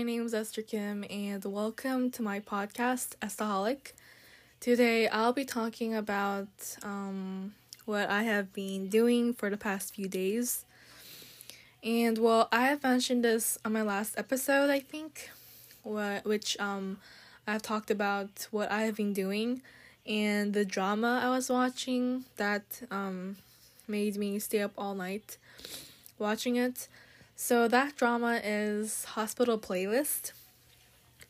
My name is Esther Kim and welcome to my podcast, Estaholic. Today I'll be talking about um, what I have been doing for the past few days. And well, I have mentioned this on my last episode, I think, what which um I've talked about what I have been doing and the drama I was watching that um made me stay up all night watching it. So that drama is Hospital Playlist.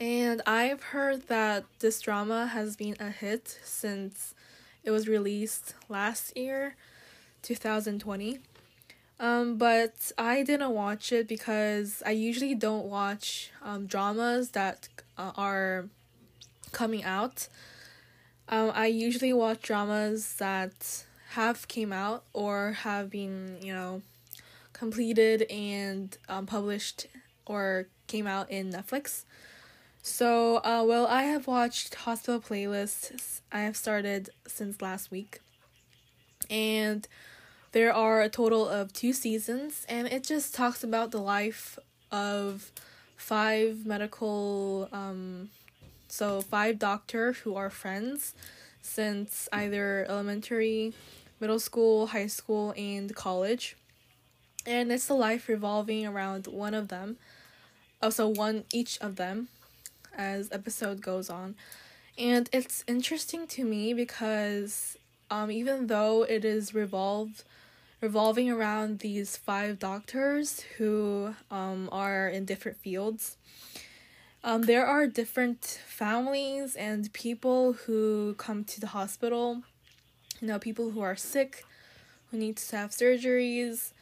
And I've heard that this drama has been a hit since it was released last year, 2020. Um, but I didn't watch it because I usually don't watch um, dramas that uh, are coming out. Um, I usually watch dramas that have came out or have been, you know, completed and um, published or came out in Netflix. So, uh, well, I have watched Hospital Playlists. I have started since last week. And there are a total of two seasons, and it just talks about the life of five medical, um, so five doctor who are friends since either elementary, middle school, high school, and college. And it's the life revolving around one of them. Also, one each of them as episode goes on. And it's interesting to me because um, even though it is revolved revolving around these five doctors who um, are in different fields. Um, there are different families and people who come to the hospital. You know, people who are sick, who need to have surgeries,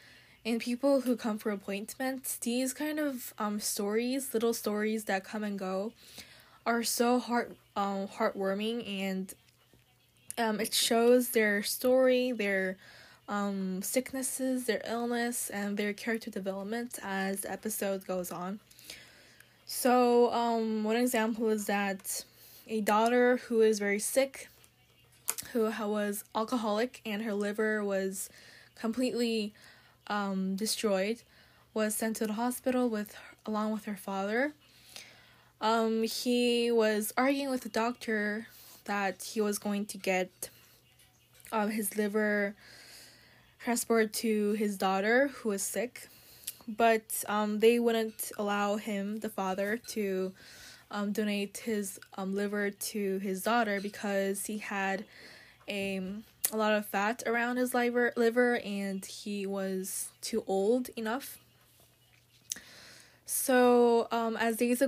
and people who come for appointments. These kind of um, stories, little stories that come and go, are so heart um, heartwarming and um, it shows their story, their um, sicknesses, their illness, and their character development as the episode goes on. So, um, one example is that a daughter who is very sick, who was alcoholic, and her liver was completely um, destroyed, was sent to the hospital with along with her father. Um, he was arguing with the doctor that he was going to get um, his liver transported to his daughter who was sick, but um, they wouldn't allow him, the father, to um, donate his um, liver to his daughter because he had a, a lot of fat around his liver, liver and he was too old enough. So um, as days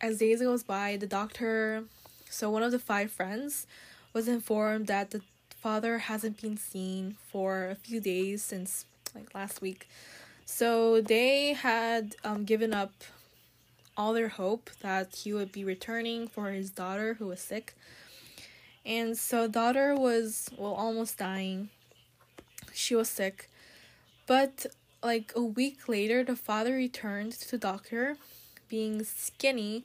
as days goes by, the doctor, so one of the five friends, was informed that the father hasn't been seen for a few days since like last week. So they had um, given up all their hope that he would be returning for his daughter who was sick. And so daughter was well almost dying. She was sick. But like a week later the father returned to the doctor being skinny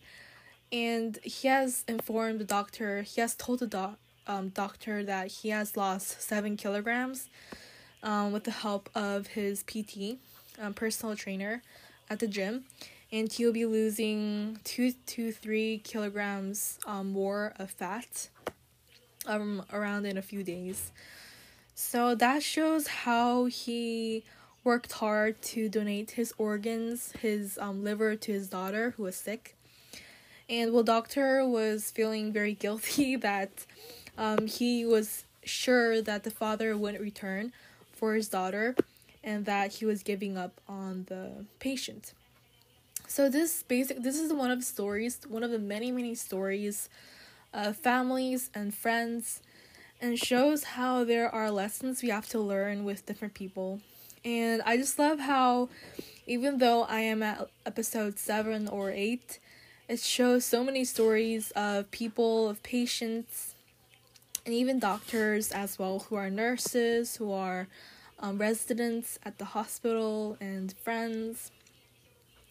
and he has informed the doctor he has told the doc um, doctor that he has lost seven kilograms um, with the help of his PT, um, personal trainer, at the gym, and he'll be losing two to three kilograms um, more of fat um, around in a few days. So that shows how he worked hard to donate his organs, his um, liver to his daughter who was sick. And well, doctor was feeling very guilty that um, he was sure that the father wouldn't return for his daughter and that he was giving up on the patient. So this basic this is one of the stories, one of the many many stories of families and friends and shows how there are lessons we have to learn with different people. And I just love how even though I am at episode 7 or 8, it shows so many stories of people, of patients, and even doctors as well who are nurses, who are um, residents at the hospital, and friends.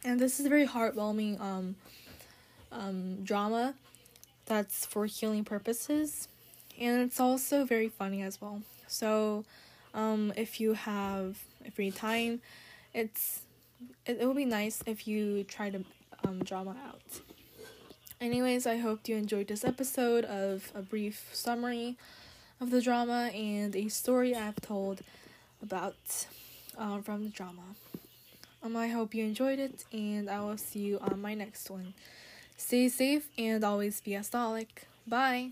And this is a very heartwarming um, um, drama that's for healing purposes. And it's also very funny as well. So, um, if you have free time, it's it, it will be nice if you try to um, drama out. Anyways, I hope you enjoyed this episode of a brief summary of the drama and a story I've told about uh, from the drama. Um, I hope you enjoyed it, and I will see you on my next one. Stay safe and always be a stolic. Bye.